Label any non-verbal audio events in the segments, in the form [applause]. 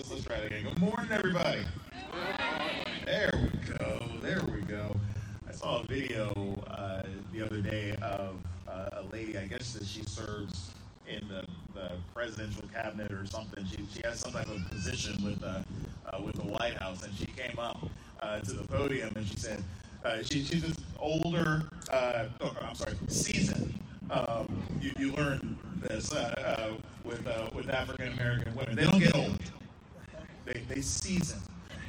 let's let's try it again. Good morning, everybody. There we go. There we go. I saw a video uh, the other day of uh, a lady. I guess that she serves in the, the presidential cabinet or something. She, she has some type of position with uh, uh, with the White House, and she came up uh, to the podium and she said, uh, she, she's this older, oh, I'm sorry, seasoned. Um, you, you learn this with with African American women. They don't get old. They they season.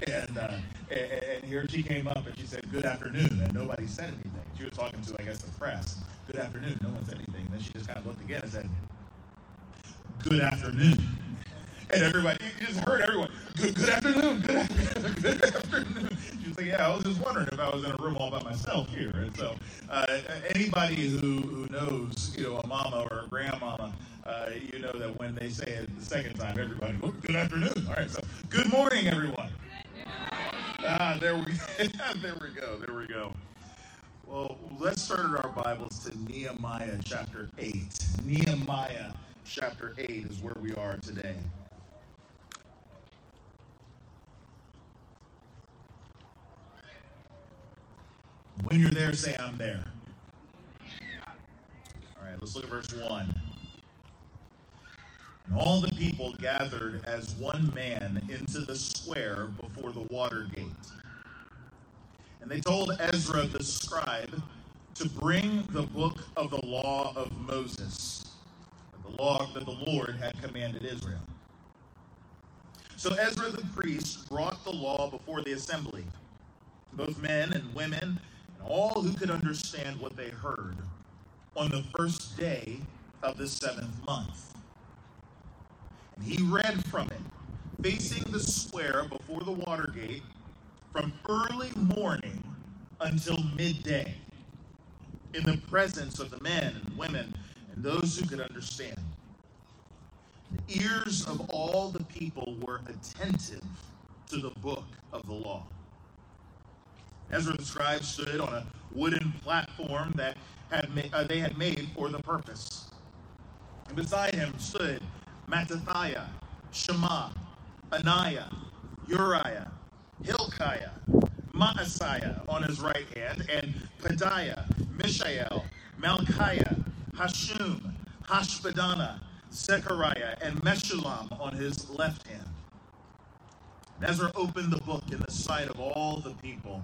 And, uh, and and here she came up and she said, "Good afternoon," and nobody said anything. She was talking to, I guess, the press. Good afternoon. No one said anything. Then she just kind of looked again and said, "Good afternoon." And everybody, you just heard everyone, "Good, good afternoon. Good afternoon. [laughs] Good afternoon." She was like, "Yeah, I was just wondering if I was in a room all by myself here." And so, uh, anybody who who knows, you know, a mama or a grandmama uh, you know that when they say it the second time, everybody, oh, good afternoon. All right, so good morning, everyone. Ah, there we, [laughs] there we go, there we go. Well, let's turn our Bibles to Nehemiah chapter 8. Nehemiah chapter 8 is where we are today. When you're there, say, I'm there. All right, let's look at verse 1. And all the people gathered as one man into the square before the water gate. And they told Ezra the scribe to bring the book of the law of Moses, the law that the Lord had commanded Israel. So Ezra the priest brought the law before the assembly, both men and women, and all who could understand what they heard, on the first day of the seventh month. And he read from it, facing the square before the water gate, from early morning until midday, in the presence of the men and women and those who could understand. The ears of all the people were attentive to the book of the law. Ezra the scribe stood on a wooden platform that had ma- uh, they had made for the purpose. And beside him stood Mattithiah, Shema, Anaiah, Uriah, Hilkiah, Maaseiah on his right hand, and Pedaiah, Mishael, Malchiah, Hashum, Hashbaddanah, Zechariah, and Meshullam on his left hand. Ezra opened the book in the sight of all the people,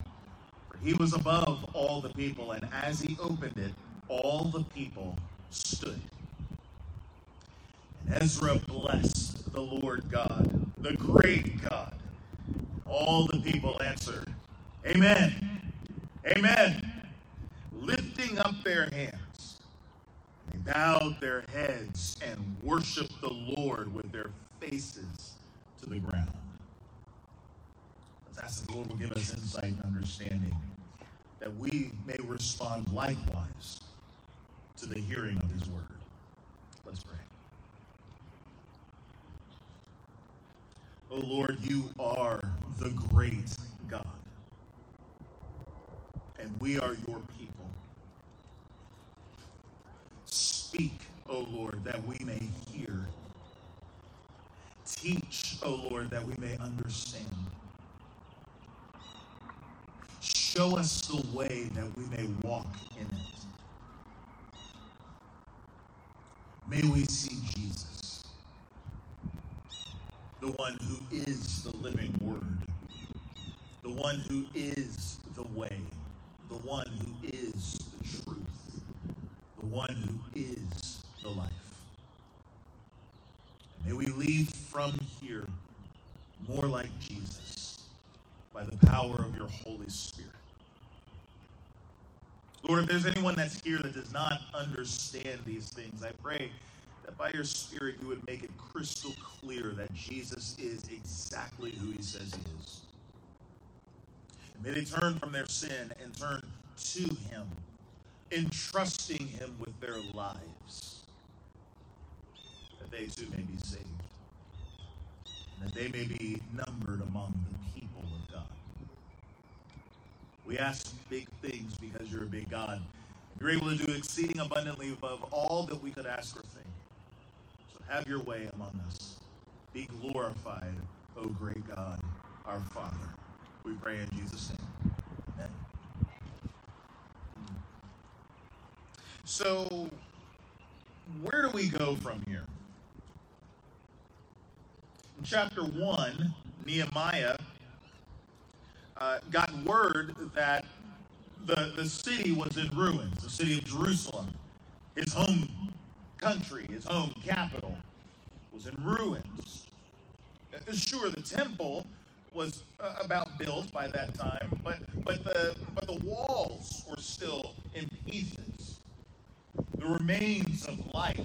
he was above all the people, and as he opened it, all the people stood. And Ezra blessed the Lord God, the great God. All the people answered, Amen. Amen. Lifting up their hands, they bowed their heads and worshiped the Lord with their faces to the ground. Ask the Lord will give us insight and understanding that we may respond likewise to the hearing of his word. Let's pray. Oh Lord, you are the great God. And we are your people. Speak, O oh Lord, that we may hear. Teach, O oh Lord, that we may understand. Show us the way that we may walk in it. May we see Jesus the one who is the living word, the one who is the way, the one who is the truth, the one who is the life. may we leave from here more like Jesus by the power of your Holy Spirit. Lord, if there's anyone that's here that does not understand these things, I pray that by your Spirit you would make it crystal clear that Jesus is exactly who he says he is. And may they turn from their sin and turn to him, entrusting him with their lives, that they too may be saved, and that they may be numbered among the people. We ask big things because you're a big God. You're able to do exceeding abundantly above all that we could ask or think. So have your way among us. Be glorified O great God, our Father. We pray in Jesus' name. Amen. So, where do we go from here? In chapter 1, Nehemiah uh, got word that the, the city was in ruins, the city of Jerusalem, his home country, his home capital, was in ruins. Uh, sure, the temple was uh, about built by that time, but but the but the walls were still in pieces. The remains of life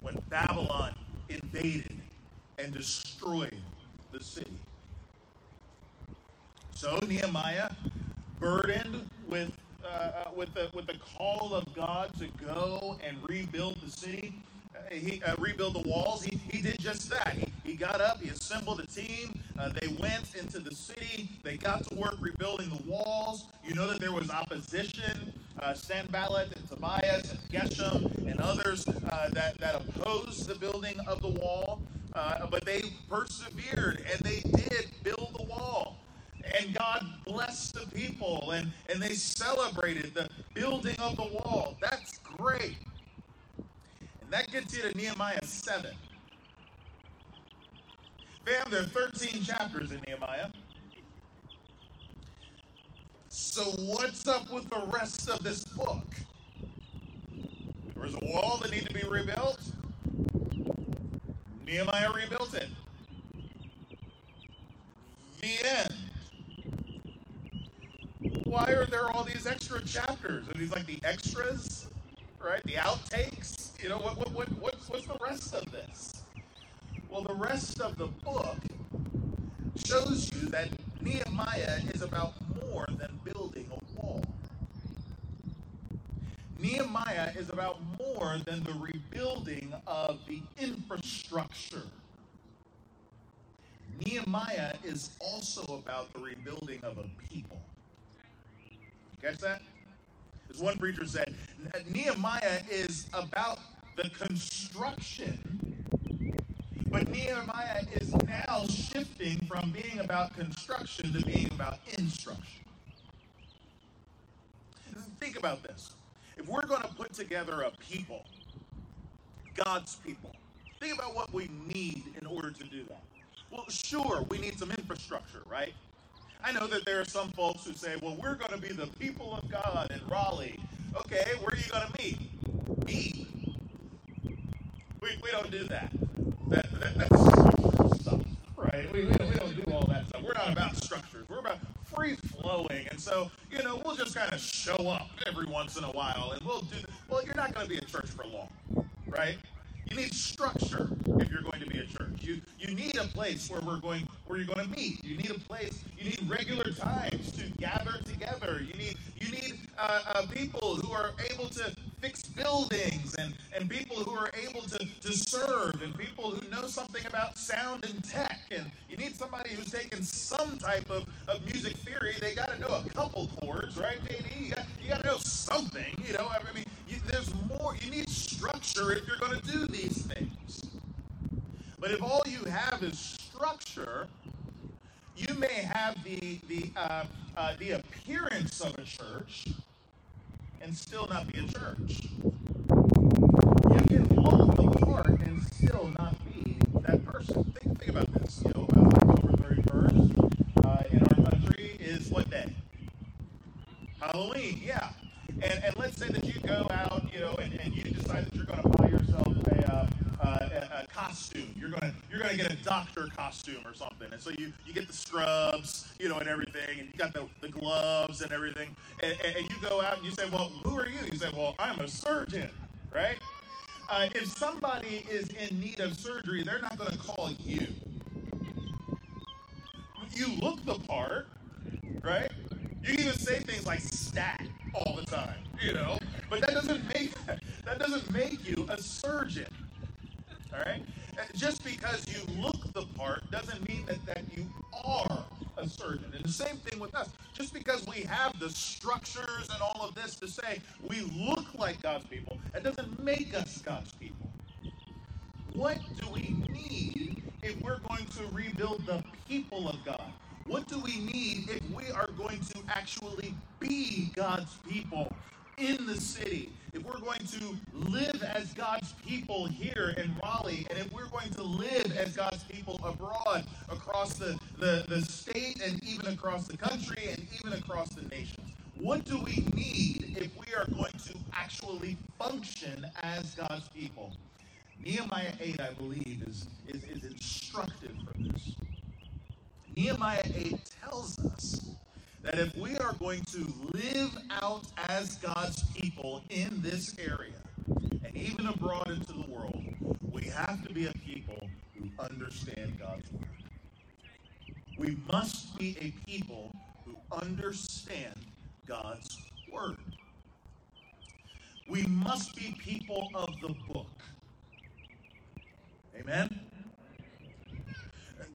when Babylon invaded and destroyed the city. So Nehemiah, burdened with uh, uh, with the with the call of God to go and rebuild the city, uh, he uh, rebuild the walls. He, he did just that. He, he got up. He assembled a team. Uh, they went into the city. They got to work rebuilding the walls. You know that there was opposition. Uh, Sanballat and Tobias and Geshem and others that that opposed the building of the wall, but they persevered and they did build the wall and God blessed the people and, and they celebrated the building of the wall. That's great. And that gets you to Nehemiah 7. Fam, there are 13 chapters in Nehemiah. So, what's up with the rest of this book? There was a wall that needed to be rebuilt. Nehemiah rebuilt it. The end why are there all these extra chapters? Are these like the extras, right? The outtakes? You know, what, what, what, what's, what's the rest of this? Well, the rest of the book shows you that Nehemiah is about more than building a wall. Nehemiah is about more than the rebuilding of the infrastructure. Nehemiah is also about the rebuilding of a people. Catch that? As one preacher said, Nehemiah is about the construction, but Nehemiah is now shifting from being about construction to being about instruction. Think about this. If we're going to put together a people, God's people, think about what we need in order to do that. Well, sure, we need some infrastructure, right? I know that there are some folks who say, well, we're going to be the people of God in Raleigh. Okay, where are you going to meet? Me. We, we don't do that. that, that that's stuff, right? We, we, we don't do all that stuff. We're not about structures. We're about free flowing. And so, you know, we'll just kind of show up every once in a while and we'll do, well, you're not going to be a church for long, right? You need structure if you're going to be a church. You you need a place where we're going where you're going to meet. You need a place. You need regular times to gather together. You need you need uh, uh, people who are able to fix buildings and and people who are able to to serve and people who know something about sound and tech. And you need somebody who's taken some type of, of music theory. They got to know a couple chords, right, JD? You got, you to know something. You know, I mean, you, there's more. You need structure if you're going to do these things. But if all you have is structure, you may have the the uh, uh, the appearance of a church and still not be a church. You can look the part and still not be that person. Think, think about this. You know, October thirty first uh, in our country is what day? Halloween. Yeah. And, and let's say that you go out, you know, and, and you decide that you're going to buy yourself costume. You're going to you're to get a doctor costume or something. And so you, you get the scrubs, you know, and everything, and you got the, the gloves and everything. And, and, and you go out and you say, well, who are you? You say, well, I'm a surgeon, right? Uh, if somebody is in need of surgery, they're not going to call you. You look the part, right? You can even say things like stat all the time, you know. But that doesn't make [laughs] that doesn't make you a surgeon. All right? Uh, just because you look the part doesn't mean that, that you are a surgeon. And the same thing with us. Just because we have the structures and all of this to say we look like God's people, it doesn't make us God's people. What do we need if we're going to rebuild the people of God? What do we need if we are going to actually be God's people in the city? If we're going to live as God's people here in Raleigh, and if we're going to live as God's people abroad across the, the, the state and even across the country and even across the nations? What do we need if we are going to actually function as God's people? Nehemiah 8, I believe, is, is, is instructive for this. Nehemiah 8 tells us that if we are going to live out as God's people in this area, and even abroad into the world, we have to be a people who understand God's word. We must be a people who understand God's word. We must be people of the book. Amen?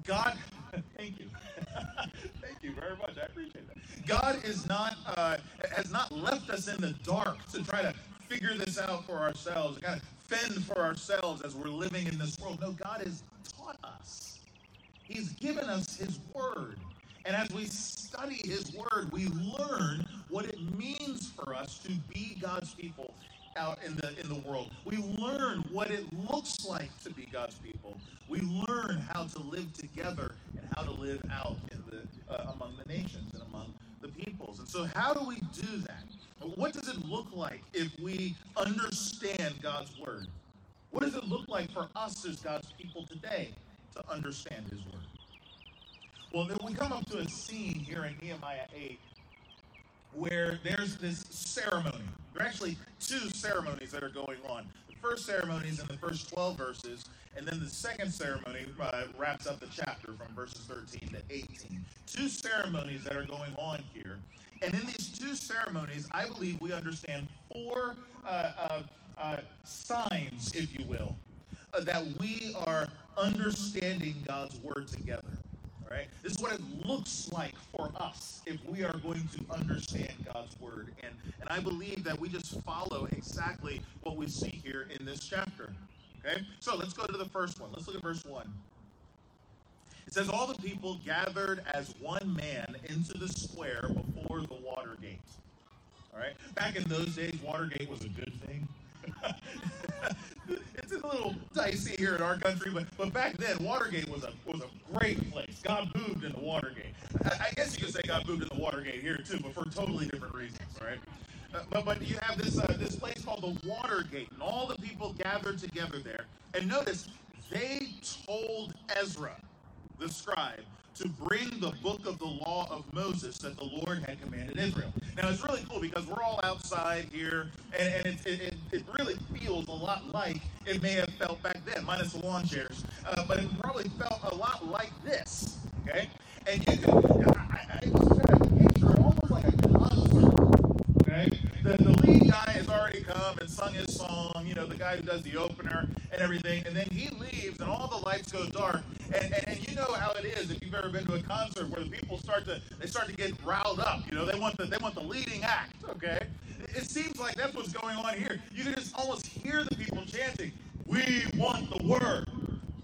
God, [laughs] thank you. [laughs] thank you very much. I appreciate that. God is not uh, has not left us in the dark to try to figure this out for ourselves, kind of fend for ourselves as we're living in this world. No, God has taught us. He's given us His Word. And as we study His Word, we learn what it means for us to be God's people out in the in the world. We learn what it looks like to be God's people. We learn how to live together and how to live out in the uh, among the nations and among the peoples. And so, how do we do that? What does it look like if we understand God's word? What does it look like for us as God's people today to understand His word? Well, then we come up to a scene here in Nehemiah 8 where there's this ceremony. There are actually two ceremonies that are going on. The first ceremony is in the first 12 verses, and then the second ceremony uh, wraps up the chapter from verses 13 to 18. Two ceremonies that are going on here. And in these two ceremonies, I believe we understand four uh, uh, uh signs, if you will, uh, that we are understanding God's word together. Right? This is what it looks like for us if we are going to understand God's word. And, and I believe that we just follow exactly what we see here in this chapter. Okay? So let's go to the first one. Let's look at verse 1. It says, All the people gathered as one man into the square before the water gate. All right? Back in those days, Watergate was a good thing. [laughs] it's a little dicey here in our country, but, but back then, Watergate was a was a great place. God moved in the Watergate. I, I guess you could say God moved in the Watergate here too, but for totally different reasons, right? Uh, but, but you have this uh, this place called the Watergate, and all the people gathered together there. And notice they told Ezra, the scribe, to bring the book of the law of Moses that the Lord had commanded Israel. Now, it's really cool because we're all outside here, and, and it, it, it, really feels a lot like it may have felt back then, minus the lawn chairs, uh, but it probably felt a lot like this, okay? And you can, I, I just kind of picture almost like a concert, okay? The, the lead guy has already come and sung his song, you know, the guy who does the opener and everything, and then he leaves and all the lights go dark, and, and, and, you know how it is if you've ever been to a concert where the people start to they start to get riled up. You know, they want the they want the leading act. Okay, it seems like that's what's going on here. You can just almost hear the people chanting, "We want the word.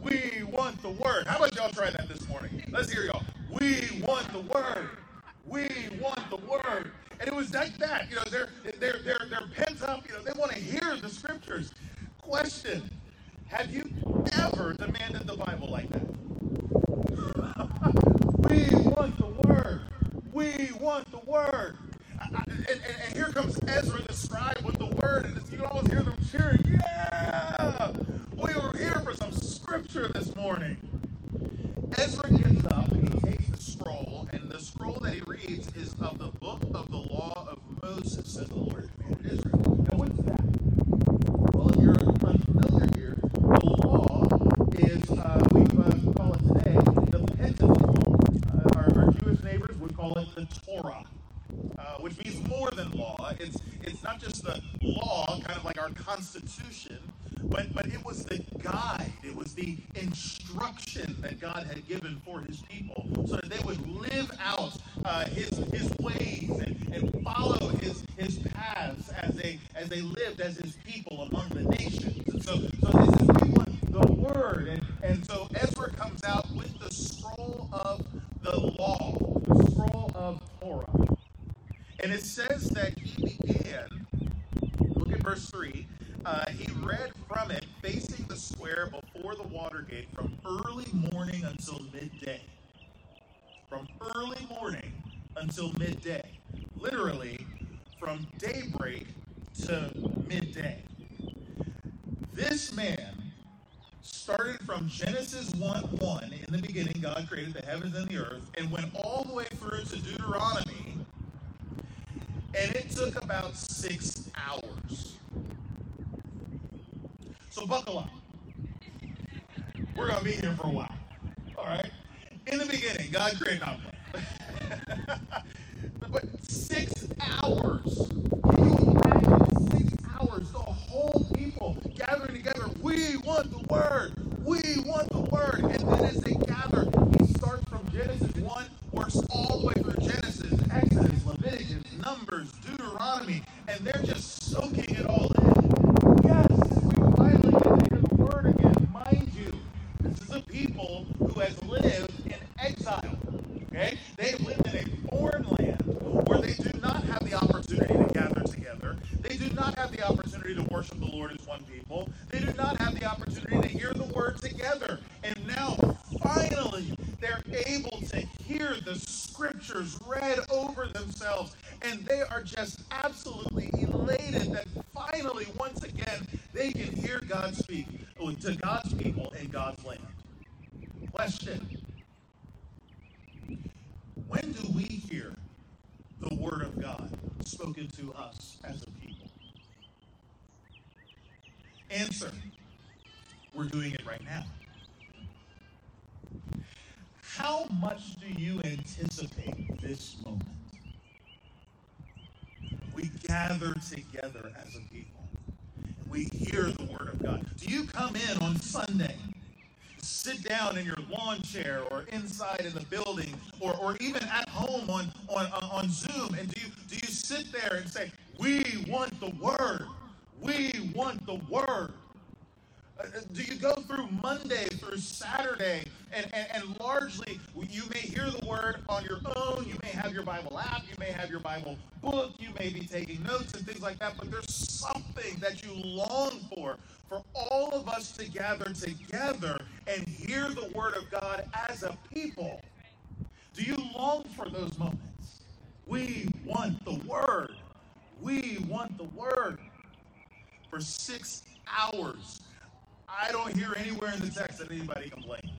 We want the word." How about y'all try that this morning? Let's hear y'all. We want the word. We want the word. And it was like that. You know, they're they're they're they're pent up. You know, they want to hear the scriptures. Question have you ever demanded the Bible like that? [laughs] we want the Word. We want the Word. And, and, and, here comes Ezra the scribe with the Word, and you can almost hear them cheering. Yeah! We were here for some scripture this morning. Ezra gets up and he takes the scroll, and the scroll that he reads is of the book of the law of Moses, says the Lord commanded Israel. Now, what's that? which means more than law. It's, it's not just the law, kind of like our constitution, but, but it was the guide, it was the instruction that God had given for his people so that they would live out uh, his, his ways and, and follow his, his paths as they, as they lived as his people among the nations. And so, so this is the word. And, and so Ezra comes out with the scroll of the law. And it says that he began, look at verse 3, uh, he read from it, facing the square before the water gate from early morning until midday. From early morning until midday. Literally, from daybreak to midday. This man started from Genesis 1 1. In the beginning, God created the heavens and the earth, and went all the way through to Deuteronomy and it took about six hours. So buckle up. We're to be here for a while. All right? In the beginning, God created not [laughs] but six hours. Can you imagine six hours? The whole people gathering together. We want the word. We want the word. And then as they gather, he starts from Genesis 1, works all the way through Genesis, Exodus, Leviticus, Numbers, Deuteronomy, and they're just soaking it all in. Yes, we finally get to hear the word again. Mind you, this is a people who has lived in exile. Okay? They live in a foreign land where they do not have the opportunity to gather together. They do not have the opportunity to worship the Lord as one people. They do not have the opportunity to hear the word together. And now, finally, they're able to hear the scriptures read over themselves. And they are just absolutely elated that finally, once again, they can hear God speak oh, to God's people in God's land. Question When do we hear the word of God spoken to us as a people? Answer We're doing it right now. How much do you anticipate this moment? We gather together as a people. We hear the word of God. Do you come in on Sunday? Sit down in your lawn chair or inside in the building or, or even at home on, on, on Zoom and do you, do you sit there and say, We want the word? We want the word. Uh, do you go through Monday through Saturday and, and, and, largely you may hear the word on your own, you may have your Bible app, you may have your Bible book, you may be taking notes and things like that, but there's something that you long for, for all of us to gather together and hear the word of God as a people. Do you long for those moments? We want the word. We want the word. For six hours, I don't hear anywhere in the text that anybody complained.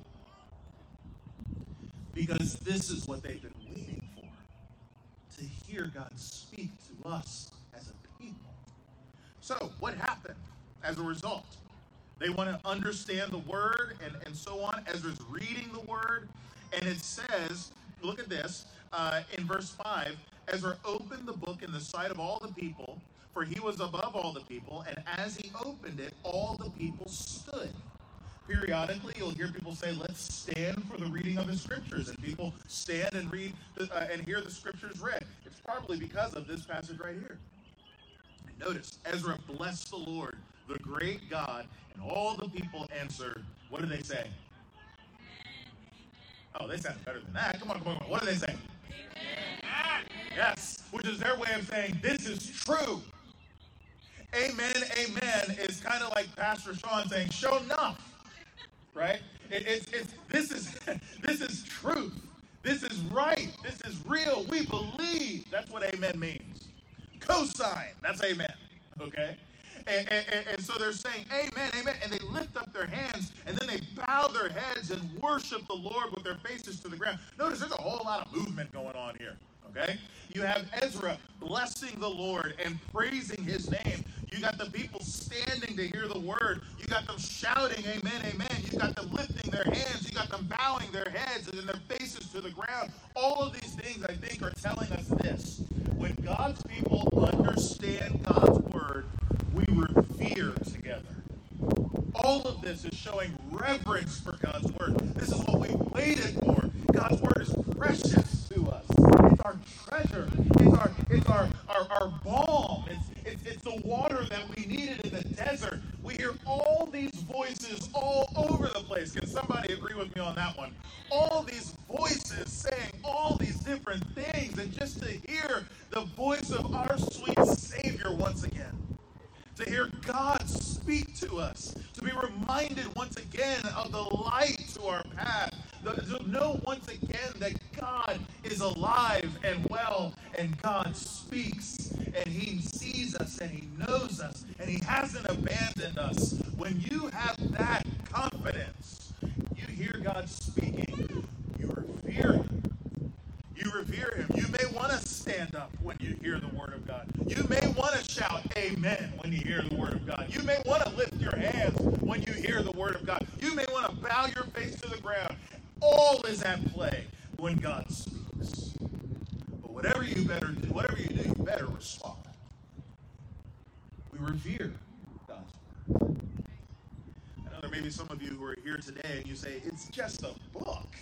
Because this is what they've been waiting for to hear God speak to us as a people. So, what happened as a result? They want to understand the word and, and so on. Ezra's reading the word, and it says, look at this uh, in verse 5 Ezra opened the book in the sight of all the people for he was above all the people, and as he opened it, all the people stood. Periodically, you'll hear people say, "Let's stand for the reading of the scriptures," and people stand and read the, uh, and hear the scriptures read. It's probably because of this passage right here. And Notice Ezra blessed the Lord, the great God, and all the people answered. What do they say? Oh, they sound better than that. Come on, come on, come on. What do they say? Amen. Yes, which is their way of saying this is true. Amen, amen is kind of like Pastor Sean saying, show enough. Right? It, it's, it's, this, is, [laughs] this is truth. This is right. This is real. We believe. That's what amen means. Cosign. That's amen. Okay? And, and, and, so they're saying, Amen, amen. And they lift up their hands and then they bow their heads and worship the Lord with their faces to the ground. Notice there's a whole lot of movement going on here. Okay? You have Ezra blessing the Lord and praising his name. You got the people standing to hear the word. You got them shouting, Amen, Amen. You got them lifting their hands. You got them bowing their heads and their faces to the ground. All of these things, I think, are telling us this. When God's people understand God's word, we revere together. All of this is showing reverence for God's word. This is what we waited for. God's word is precious to us. It's our treasure. It's our it's our our, our balm. It's, it's it's the water that we needed in the desert. We hear all these voices all over the place. Can somebody agree with me on that one? All these voices saying all these different things, and just to hear the voice of our sweet Savior once again to hear God's speak to us, to be reminded once again of the light to our path, to know once again that God is alive and well, and God speaks, and He sees us, and He knows us, and He hasn't abandoned us. When you have that confidence, you hear God speaking, you revere Him. You revere Him. You may want to stand up when you hear the Word of God. You may want to shout Amen when you hear the Word of God. You may want to lift your hands when you hear the Word of God. You may want to bow your face to the ground all is at play when God speaks. But whatever you better do, whatever you do, you better respond. We revere God's word. I know there may be some of you who are here today and you say, it's just a book.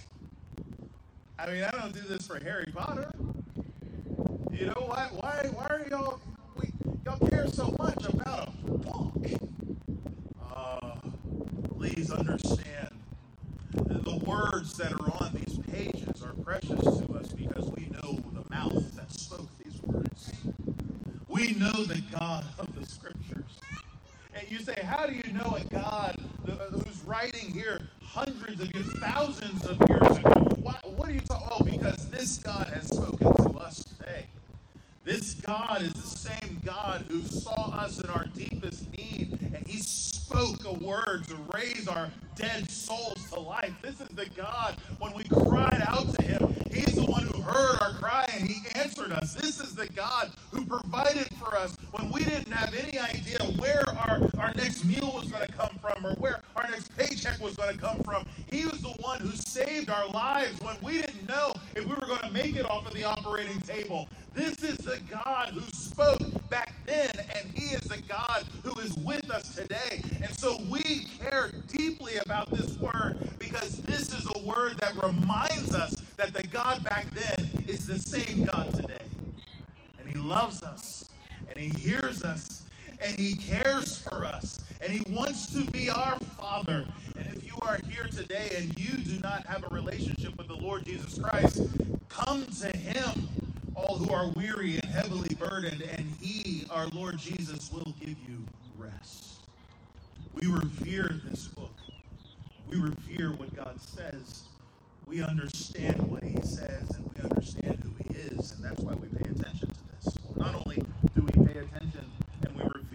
I mean, I don't do this for Harry Potter. You know why? Why? Why are y'all? We, y'all care so much about a book? Uh, please understand the words that are on these pages are precious to us because we know the mouth that spoke these words. We know the God of the. And you say, how do you know a God uh, who's writing here hundreds of years, thousands of years ago? What, what are you talking? Oh, because this God has spoken to us today. This God is the same God who saw us in our deepest need, and He spoke a word to raise our dead souls to life. This is the God, when we cried out to Him, He's the one who heard our cry and He answered us. This is the God who provided for us when we didn't have any idea where our, our next meal was going to come from or where our next paycheck was going to come from. He was the one who saved our lives when we didn't know if we were going to make it off of the operating table. This is the God who spoke back then, and He is the God who is with us today. And so we care deeply about this word because this is a word that reminds us that the God back then is the same God today. And He loves us, He hears us, and He cares for us, and He wants to be our Father. And if you are here today and you do not have a relationship with the Lord Jesus Christ, come to Him all who are weary and heavily burdened, and He, our Lord Jesus, will give you rest. We revere this book. We revere what God says. We understand what He says, and we understand who He is, and that's why we pay attention to this. Not only do we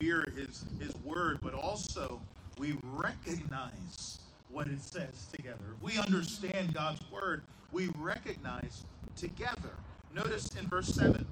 revere His, His Word, but also we recognize what it says together. If we understand God's Word, we recognize together Notice in verse 7,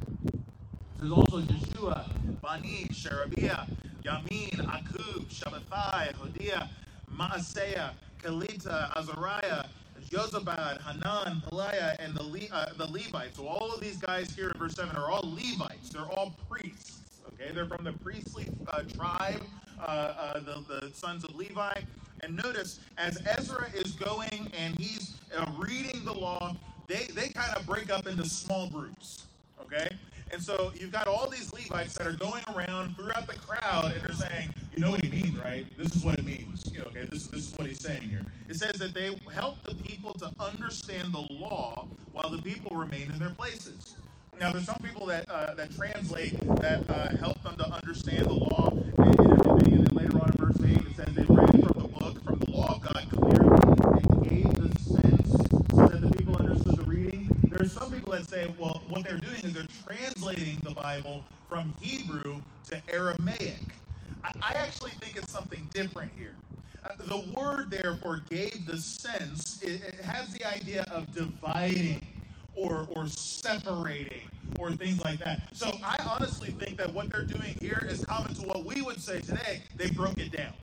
there's also Yeshua, Bani, Sherebiah, Yamin, Akkub, Shabbethai, Hodiah, Maaseiah, Kelita, Azariah, Jozabad, Hanan, Pelaiah, and the, Le- uh, the Levites. So all of these guys here in verse 7 are all Levites. They're all priests. Okay, they're from the priestly uh, tribe, uh, uh the, the sons of Levi. And notice, as Ezra is going and he's uh, reading the law, they, they kind of break up into small groups, okay? And so you've got all these Levites that are going around throughout the crowd and they're saying, you know what he means, right? This is what it means. Okay, this, this is what he's saying here. It says that they help the people to understand the law while the people remain in their places. Now, there's some people that uh, that translate that uh, help them to understand the law. And, and, and later on in verse 8, it says they read from the book, from the law of God clearly, and gave the sense so that the people understood the reading. There's some people that say, well, what they're doing is they're translating the Bible from Hebrew to Aramaic. I, I actually think it's something different here. Uh, the word, therefore, gave the sense, it, it has the idea of dividing or, or separating or things like that. So I honestly think that what they're doing here is common to what we would say today. They broke it down.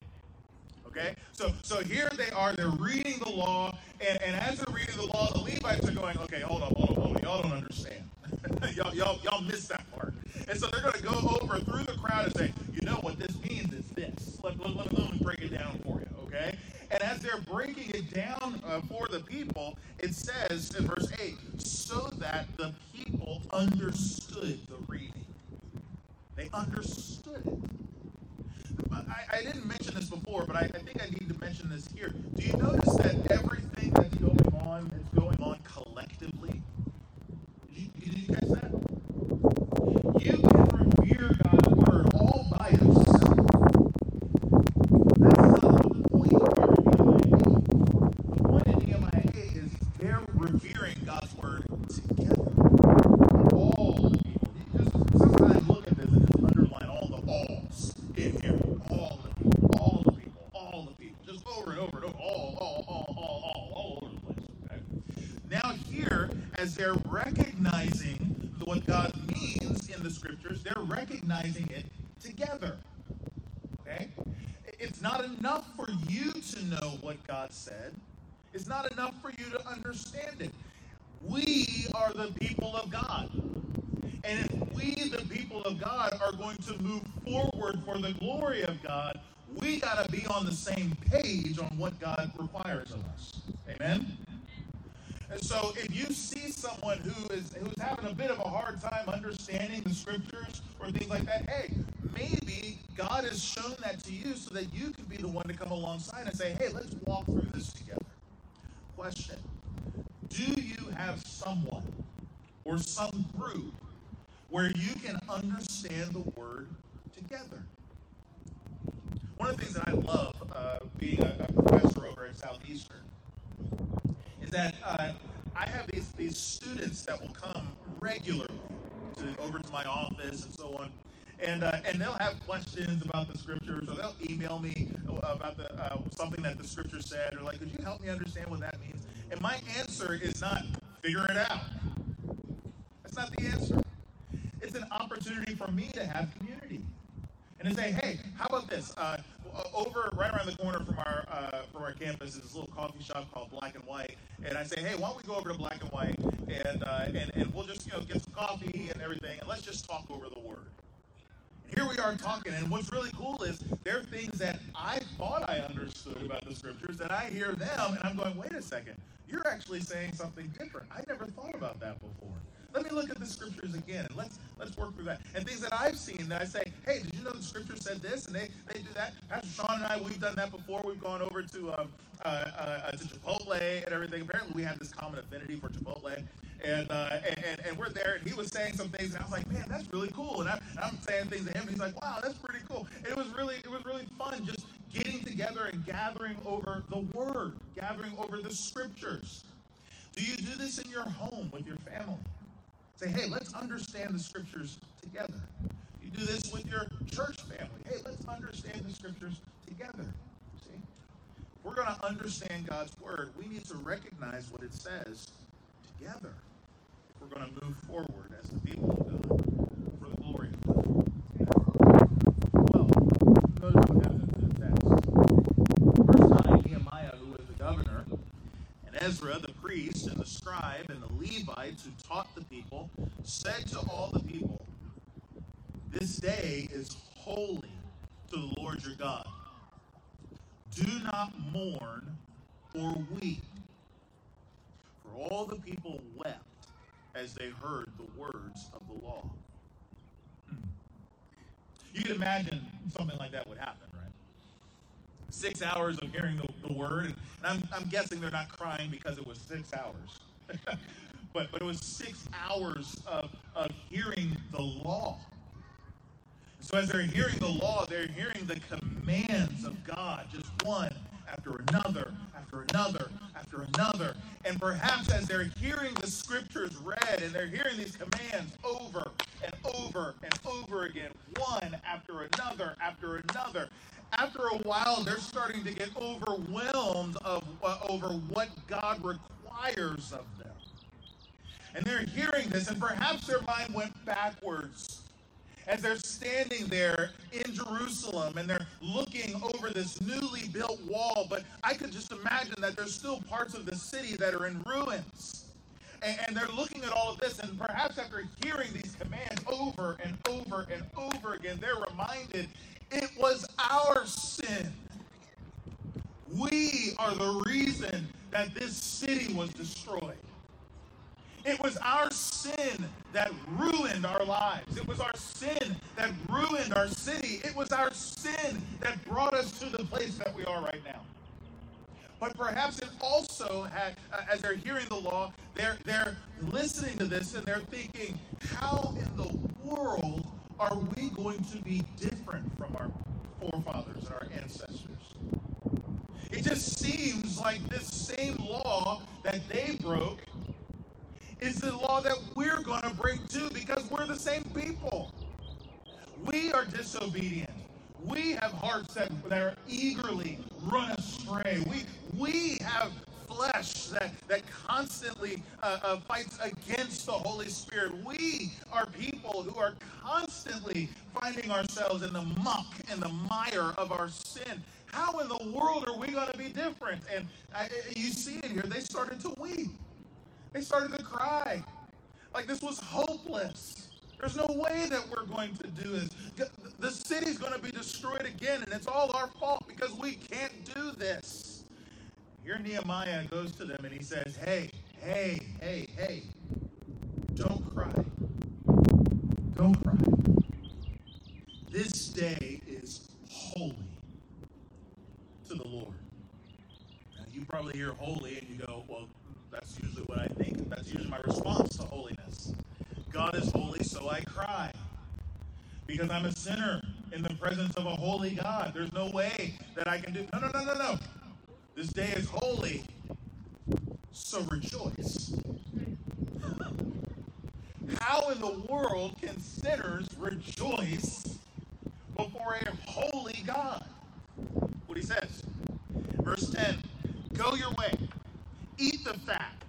Okay? So so here they are, they're reading the law, and, and as they're reading the law, the Levites are going, okay, hold on, hold on, hold on. Y'all don't understand. [laughs] y'all, y'all, y'all missed that part. And so they're going to go over through the crowd and say, you know what this means is this. Let, let, let, let me break it down for you, okay? And as they're breaking it down uh, for the people, it says in verse 8, so that the people understood the reading. They understood it. I, I, didn't mention this before, but I, I, think I need to mention this here. Do you notice that everything that's going on is going on collectively? Did you, did you catch that? You can revere God's word all by yourself. as they're recognizing what God means in the scriptures, they're recognizing it together. Okay? It's not enough for you to know what God said. It's not enough for you to understand it. We are the people of God. And if we, the people of God, are going to move forward for the glory of God, we got to be on the same page on what God requires of us. Amen? And so if you see someone who is who's having a bit of a hard time understanding the scriptures or things like that, hey, maybe God has shown that to you so that you can be the one to come alongside and say, hey, let's walk through this together. Question Do you have someone or some group where you can understand the word together? One of the things that I love uh, being a, a professor over at Southeastern that uh, I have these, these students that will come regularly to, over to my office and so on. And, uh, and they'll have questions about the scriptures, or they'll email me about the, uh, something that the scripture said, or like, could you help me understand what that means? And my answer is not figure it out. That's not the answer. It's an opportunity for me to have community and to say, hey, how about this? Uh, over right around the corner from our uh, from our campus is this little coffee shop called Black and White, and I say, hey, why don't we go over to Black and White and uh, and and we'll just you know get some coffee and everything, and let's just talk over the word. Here we are talking, and what's really cool is there are things that I thought I understood about the scriptures, that I hear them, and I'm going, wait a second, you're actually saying something different. I never thought about that before. Let me look at the scriptures again and let's let's work through that. And things that I've seen that I say, hey, did you know the scripture said this? And they, they do that. Pastor Sean and I, we've done that before. We've gone over to um, uh, uh, to Chipotle and everything. Apparently, we have this common affinity for Chipotle. And, uh, and, and we're there, and he was saying some things, and I was like, "Man, that's really cool." And, I, am saying things to him, and he's like, "Wow, that's pretty cool." And it was really, it was really fun, just getting together and gathering over the Word, gathering over the Scriptures. Do you do this in your home with your family? Say, hey, let's understand the scriptures together. You do this with your church family. Hey, let's understand the scriptures together. See? If we're going to understand God's word, we need to recognize what it says together. If we're going to move forward as the people of God for the glory of God. Well, notice what happens in the text. Verse 9 Nehemiah, who was the governor, and Ezra, the priest, and the scribe, and the Levites who taught the people, said to all the people, This day is holy to the Lord your God. Do not mourn or weep. For all the people wept as they heard the words of the law. Hmm. You can imagine something like that would happen, right? Six hours of hearing the, the word, and I'm, I'm guessing they're not crying because it was six hours. [laughs] but, but it was six hours of, of hearing the law. So as they're hearing the law, they're hearing the commands of God, just one after another, after another, after another. And perhaps as they're hearing the scriptures read and they're hearing these commands over and over and over again, one after another, after another, after a while they're starting to get overwhelmed of uh, over what God requires of them. And they're hearing this, and perhaps their mind went backwards as they're standing there in Jerusalem and they're looking over this newly built wall. But I could just imagine that there's still parts of the city that are in ruins. And, they're looking at all of this, and perhaps after hearing these commands over and over and over again, they're reminded it was our sin. We are the reason that this city was destroyed. It was our sin that ruined our lives. It was our sin that ruined our city. It was our sin that brought us to the place that we are right now. But perhaps it also had, uh, as they're hearing the law, they're they're listening to this and they're thinking, how in the world are we going to be different from our forefathers and our ancestors? It just seems like this same law that they broke is the law that we're going to break too because we're the same people. We are disobedient. We have hearts that, that are eagerly run astray. We, we have flesh that, that constantly uh, uh, fights against the Holy Spirit. We are people who are constantly finding ourselves in the muck and the mire of our sin. How in the world are we going to be different? And I, you see it here. They started to weep. They started to cry. Like this was hopeless. There's no way that we're going to do this. The city's going to be destroyed again, and it's all our fault because we can't do this. Here Nehemiah goes to them and he says, Hey, hey, hey, hey, don't cry. Don't cry. This day is holy to the Lord. Now, you probably hear holy and you go, Well, that's usually what I think. That's usually my response to holiness. God is holy, so I cry. Because I'm a sinner in the presence of a holy God. There's no way that I can do. No, no, no, no, no. This day is holy, so rejoice. [laughs] How in the world can sinners rejoice before a holy God? What he says. Verse 10 Go your way, eat the fat.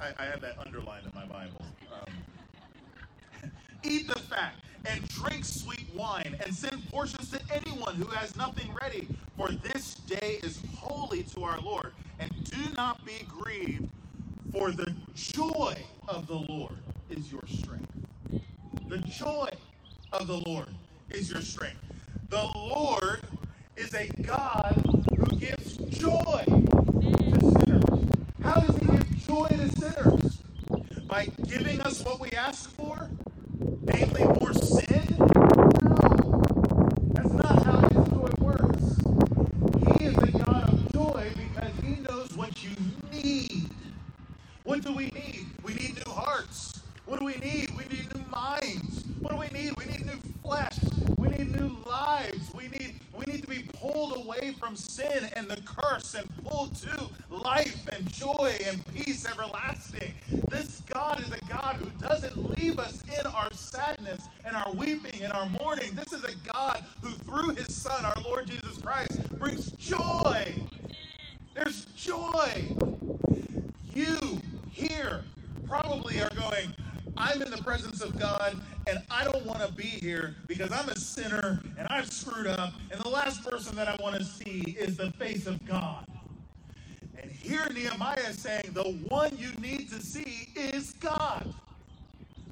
I, I have that underlined in my Bible. Um, [laughs] eat the fat and drink sweet wine and send portions to anyone who has nothing ready. For this day is holy to our Lord. And do not be grieved, for the joy of the Lord is your strength. The joy of the Lord is your strength. The Lord is a God who gives joy to sinners. How does he give joy to sinners? By giving us what we ask for? Namely, more sin? No. That's not how his joy works. He is a God of joy because he knows what you need. What do we need? We need new hearts. What do we need? We need new minds. What do we need? We need new flesh. We need new lives. We need we need to be pulled away from sin and the curse and pulled to life and joy and peace everlasting. This God is a God who doesn't leave us in our sadness and our weeping and our mourning. This is a God who, through his Son, our Lord Jesus Christ, brings joy. There's joy. You here probably are going, I'm in the presence of God and I don't want to be here because I'm a sinner and I've screwed up. And the last person that I want to see is the face of God. And here Nehemiah is saying the one you need to see is God.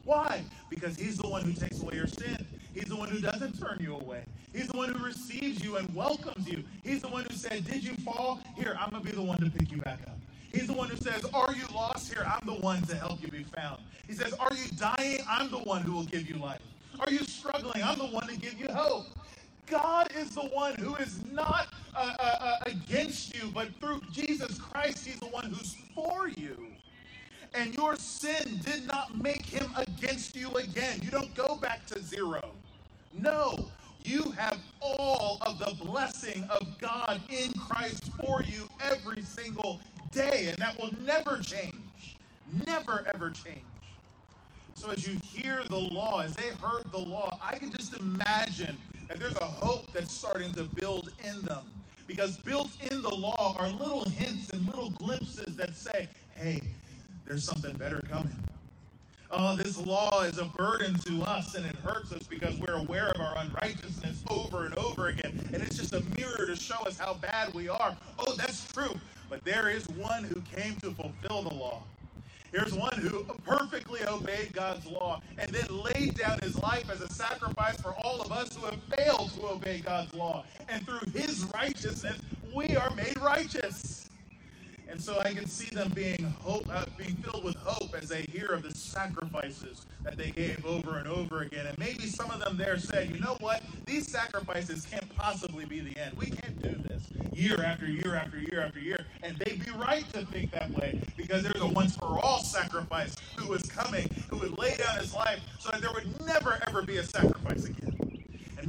Why? Because he's the one who takes away your sin. He's the one who doesn't turn you away. He's the one who receives you and welcomes you. He's the one who said, Did you fall? Here, I'm going to be the one to pick you back up. He's the one who says, Are you lost? Here, I'm the one to help you be found. He says, Are you dying? I'm the one who will give you life. Are you struggling? I'm the one to give you hope. God is the one who is not uh, uh, uh, against you, but through Jesus Christ, He's the one who's for you. And your sin did not make Him against you again. You don't go back to zero. No, you have all of the blessing of God in Christ for you every single day, and that will never change. Never, ever change. So as you hear the law, as they heard the law, I can just imagine that there's a hope that's starting to build in them. Because built in the law are little hints and little glimpses that say, hey, there's something better coming. Oh, this law is a burden to us and it hurts us because we're aware of our unrighteousness over and over again. And it's just a mirror to show us how bad we are. Oh, that's true. But there is one who came to fulfill the law. Here's one who perfectly obeyed God's law and then laid down his life as a sacrifice for all of us who have failed to obey God's law. And through his righteousness, we are made righteous. And so I can see them being hope, uh, being filled with hope as they hear of the sacrifices that they gave over and over again. And maybe some of them there said, you know what? These sacrifices can't possibly be the end. We can't do this year after year after year after year. And they'd be right to think that way because there's a once for all sacrifice who was coming, who would lay down his life so that there would never ever be a sacrifice again.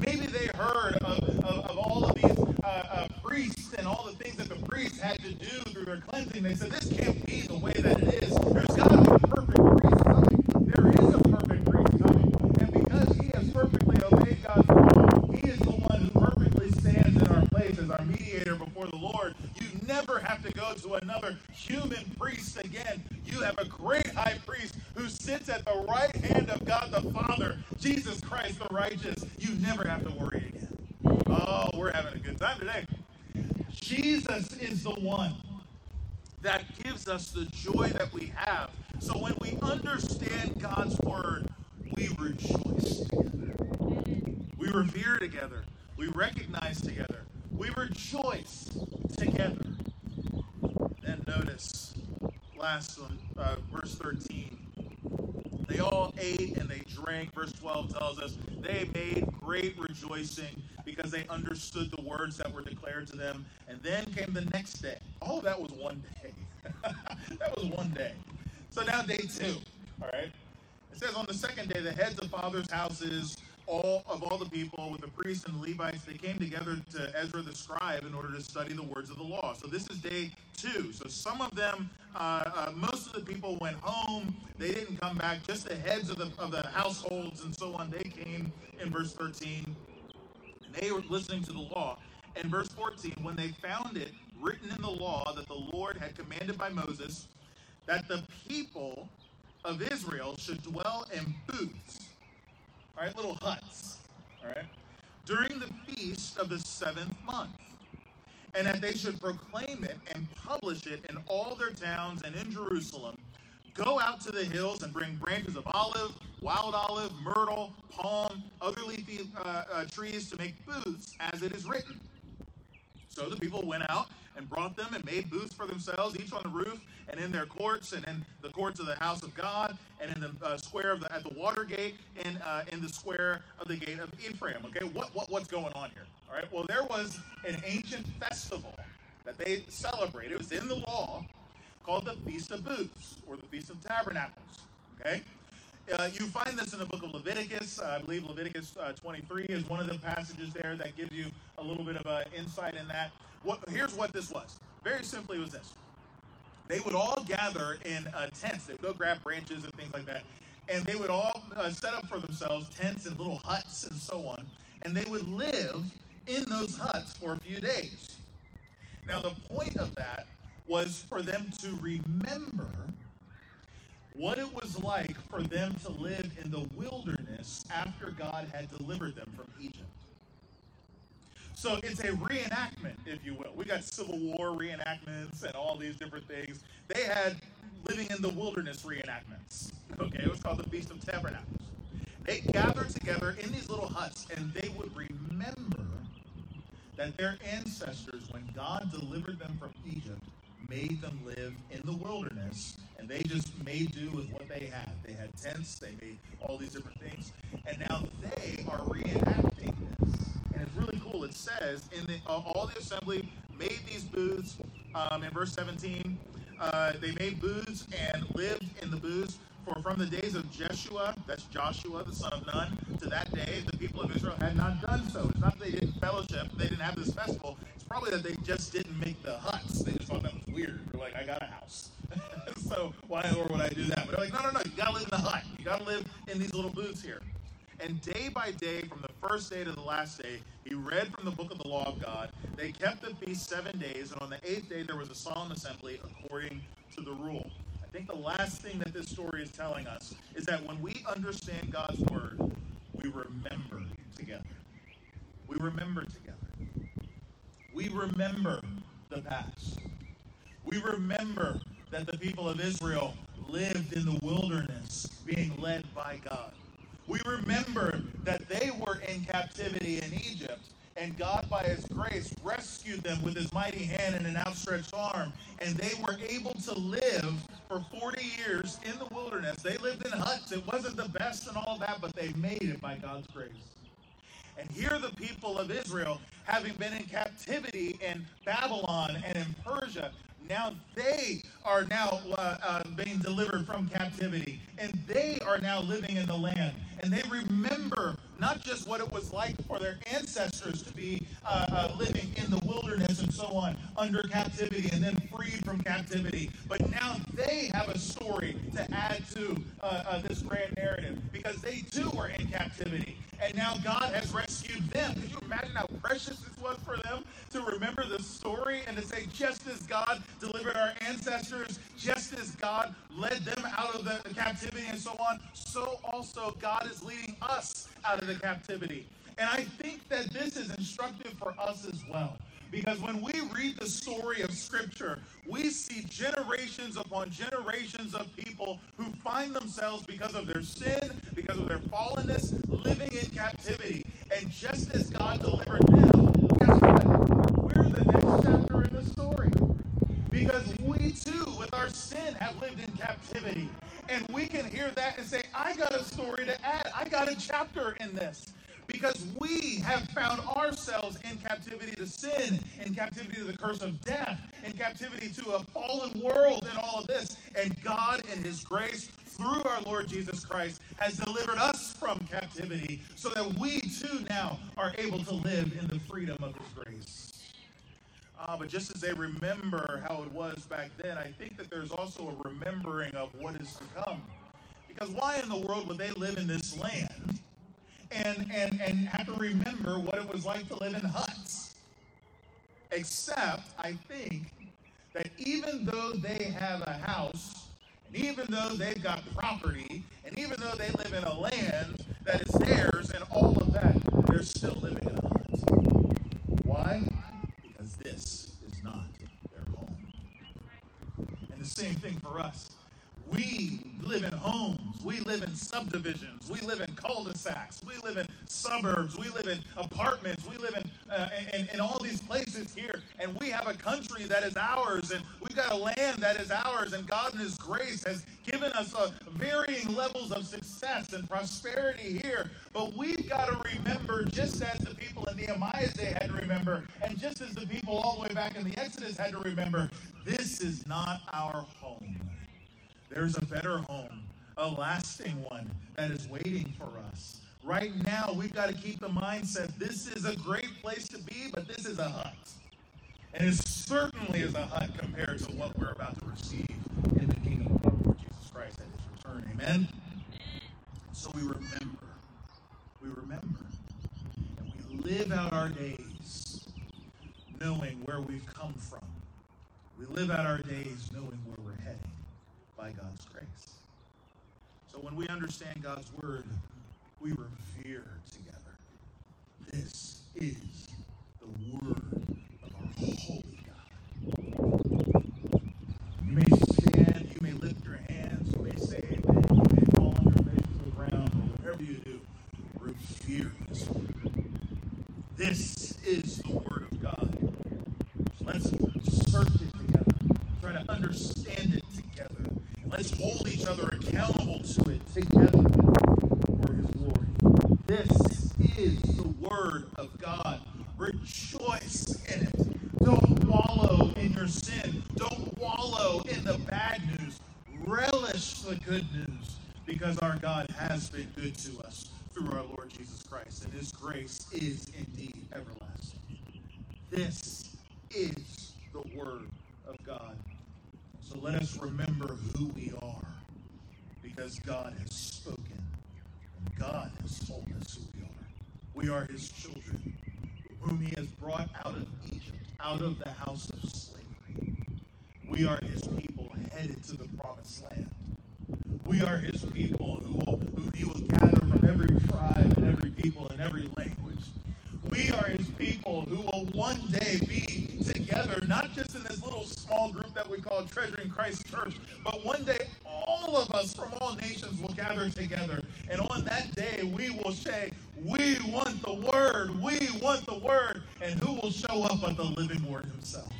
Maybe they heard of, of, of all of these uh, uh, priests and all the things that the priests had to do through their cleansing. They said, This can't be the way that it is. There's got to be a perfect priest coming. There is a perfect priest coming. And because he has perfectly obeyed God's law, he is the one who perfectly stands in our as our mediator before the Lord. You never have to go to another human priest again. You have a great high priest who sits at the right hand of God the Father, Jesus Christ the righteous. You never have to worry again. Oh, we're having a good time today. Jesus is the one that gives us the joy that we have. So when we understand God's word, we rejoice together. We revere together. We recognize together. We rejoice together. Then notice, last one, uh, verse 13. They all ate and they drank. Verse 12 tells us they made great rejoicing because they understood the words that were declared to them. And then came the next day. Oh, that was one day. [laughs] that was one day. So now day two. All right. It says on the second day, the heads of fathers' houses all of all the people with the priests and the Levites, they came together to Ezra the scribe in order to study the words of the law. So this is day two. So some of them, uh, uh, most of the people went home. They didn't come back. Just the heads of the of the households and so on. They came in verse 13. And they were listening to the law. And verse 14, when they found it written in the law that the Lord had commanded by Moses, that the people of Israel should dwell in booths all right, little huts, all right, during the feast of the seventh month, and that they should proclaim it and publish it in all their towns and in Jerusalem. Go out to the hills and bring branches of olive, wild olive, myrtle, palm, other leafy uh, uh, trees to make booths, as it is written. So the people went out and brought them and made booths for themselves, each on the roof and in their courts and in the courts of the house of God and in the uh, square of the at the water gate and uh, in the square of the gate of Ephraim. Okay, what, what what's going on here? All right. Well, there was an ancient festival that they celebrated. It was in the law called the Feast of Booths or the Feast of Tabernacles. Okay. Uh, you find this in the book of Leviticus. Uh, I believe Leviticus uh, 23 is one of the passages there that gives you a little bit of an insight in that. What, here's what this was. Very simply, was this they would all gather in uh, tents. They'd go grab branches and things like that. And they would all uh, set up for themselves tents and little huts and so on. And they would live in those huts for a few days. Now, the point of that was for them to remember what it was like for them to live in the wilderness after God had delivered them from Egypt. So it's a reenactment, if you will. We got Civil War reenactments and all these different things. They had living in the wilderness reenactments. Okay, it was called the Feast of Tabernacles. They gathered together in these little huts and they would remember that their ancestors, when God delivered them from Egypt, made them live in the wilderness and they just made do with what they had. They had tents, they made all these different things, and now they are reenacting cool. It says in the uh, all the assembly made these booths. Um, in verse 17, uh, they made booths and lived in the booths. For from the days of Jeshua, that's Joshua, the son of Nun, to that day, the people of Israel had not done so. It's not that they didn't fellowship, they didn't have this festival. It's probably that they just didn't make the huts. They just thought that was weird. They're like, I got a house. [laughs] so why or would I do that? But they're like, no, no, no, you gotta live in the hut. You gotta live in these little booths here. And day by day, from the first day to the last day, he read from the book of the law of God. They kept the feast seven days, and on the eighth day, there was a solemn assembly according to the rule. I think the last thing that this story is telling us is that when we understand God's word, we remember together. We remember together. We remember the past. We remember that the people of Israel lived in the wilderness being led by God. We remember that they were in captivity in Egypt, and God, by His grace, rescued them with His mighty hand and an outstretched arm. And they were able to live for 40 years in the wilderness. They lived in huts. It wasn't the best and all that, but they made it by God's grace. And here, the people of Israel, having been in captivity in Babylon and in Persia, now they are now uh, uh, being delivered from captivity and they are now living in the land and they remember not just what it was like for their ancestors to be uh, uh, living in the wilderness and so on under captivity and then freed from captivity, but now they have a story to add to uh, uh, this grand narrative because they too were in captivity And now God has rescued them. Can you imagine how precious this was for them to remember the story and to say, just as God delivered our ancestors, just as God led them out of the captivity and so on, so also God is leading us out of the captivity. And I think that this is instructive for us as well. Because when we read the story of Scripture, we see generations upon generations of people who find themselves, because of their sin, because of their fallenness, living in captivity. And just as God delivered them, guess what? We're the next chapter in the story. Because we too, with our sin, have lived in captivity. And we can hear that and say, I got a story to add. I got a chapter in this because we have found ourselves in captivity to sin, in captivity to the curse of death, in captivity to a fallen world, and all of this. And God, in His grace, through our Lord Jesus Christ, has delivered us from captivity so that we too now are able to live in the freedom of His grace. Uh, but just as they remember how it was back then, I think that there's also a remembering of what is to come. Because why in the world would they live in this land and, and, and have to remember what it was like to live in huts. Except, I think, that even though they have a house, and even though they've got property, and even though they live in a land that is theirs and all of that, they're still living in a hut. Why? This is not their home. And the same thing for us. We live in homes. We live in subdivisions. We live in cul-de-sacs. We live in suburbs. We live in apartments. We live in, uh, in, in all these places here. And we have a country that is ours. And we've got a land that is ours. And God in His grace has given us uh, varying levels of success and prosperity here. But we've got to remember, just as the people in Nehemiah's day had to remember, and just as the people all the way back in the Exodus had to remember, this is not our home. There's a better home, a lasting one that is waiting for us. Right now, we've got to keep the mindset this is a great place to be, but this is a hut. And it certainly is a hut compared to what we're about to receive in the kingdom of Lord Jesus Christ at his return. Amen? So we remember. We remember. And we live out our days knowing where we've come from. We live out our days knowing where we're heading by God's grace. So when we understand God's word, we revere together. This is the word of our holy God. You may stand, you may lift your hands, you may say amen, you may fall on your face to the ground, or whatever you do, revere this word. This is the word of God. So let's search it together. Try to understand it Let's hold each other accountable to it together for His glory. This is the Word of God. Rejoice in it. Don't wallow in your sin. Don't wallow in the bad news. Relish the good news because our God has been good to us through our Lord Jesus Christ, and His grace is indeed everlasting. This is the Word of God. So let us remember who we are because God has spoken and God has told us who we are. We are his children, whom he has brought out of Egypt, out of the house of slavery. We are his people headed to the promised land. We are his people who, will, who he will gather from every tribe and every people and every language. We are his people who will one day be together, not just in this little small group that we call Treasuring Christ Church, but one day all of us from all nations will gather together. And on that day, we will say, We want the Word, we want the Word. And who will show up but the living Word Himself?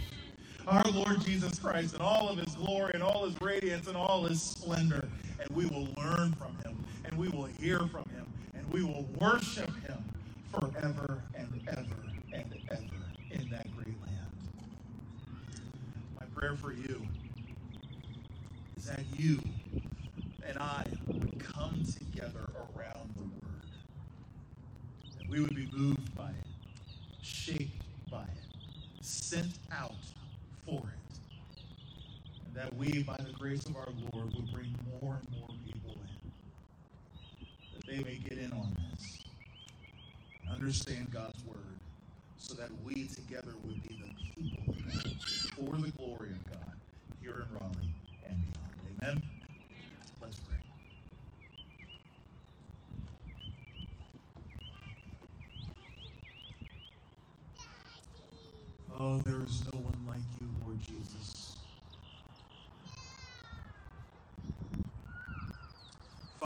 Our Lord Jesus Christ in all of His glory and all His radiance and all His splendor. And we will learn from Him, and we will hear from Him, and we will worship Him forever and ever and ever in that great land. My prayer for you is that you and I would come together around the Word. That we would be moved by it, shaped by it, sent out that we, by the grace of our Lord, would bring more and more people in. That they may get in on this understand God's word so that we together would be the people for the glory of God here in Raleigh and beyond. Amen. Let's pray. Oh, there is no one like you, Lord Jesus.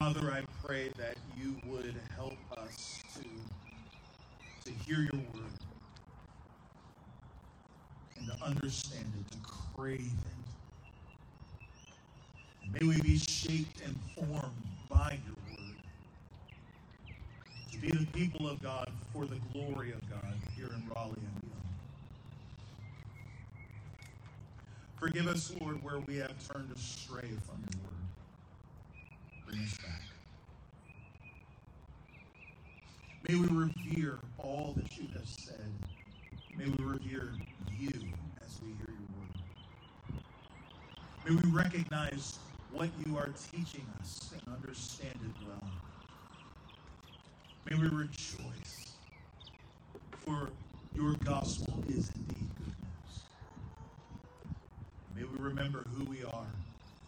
Father, I pray that you would help us to, to hear your word and to understand it, to crave it. May we be shaped and formed by your word to be the people of God for the glory of God here in Raleigh and beyond. Forgive us, Lord, where we have turned astray from your word back. May we revere all that you have said. May we revere you as we hear your word. May we recognize what you are teaching us and understand it well. May we rejoice, for your gospel is indeed good news. May we remember who we are,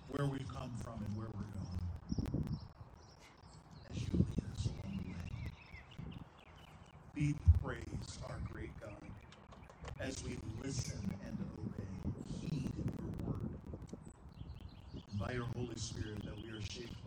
where we've come from, and where we're going as you lead us along the way. Be praised, our great God, as we listen and obey, heed your word. By your Holy Spirit, that we are shaped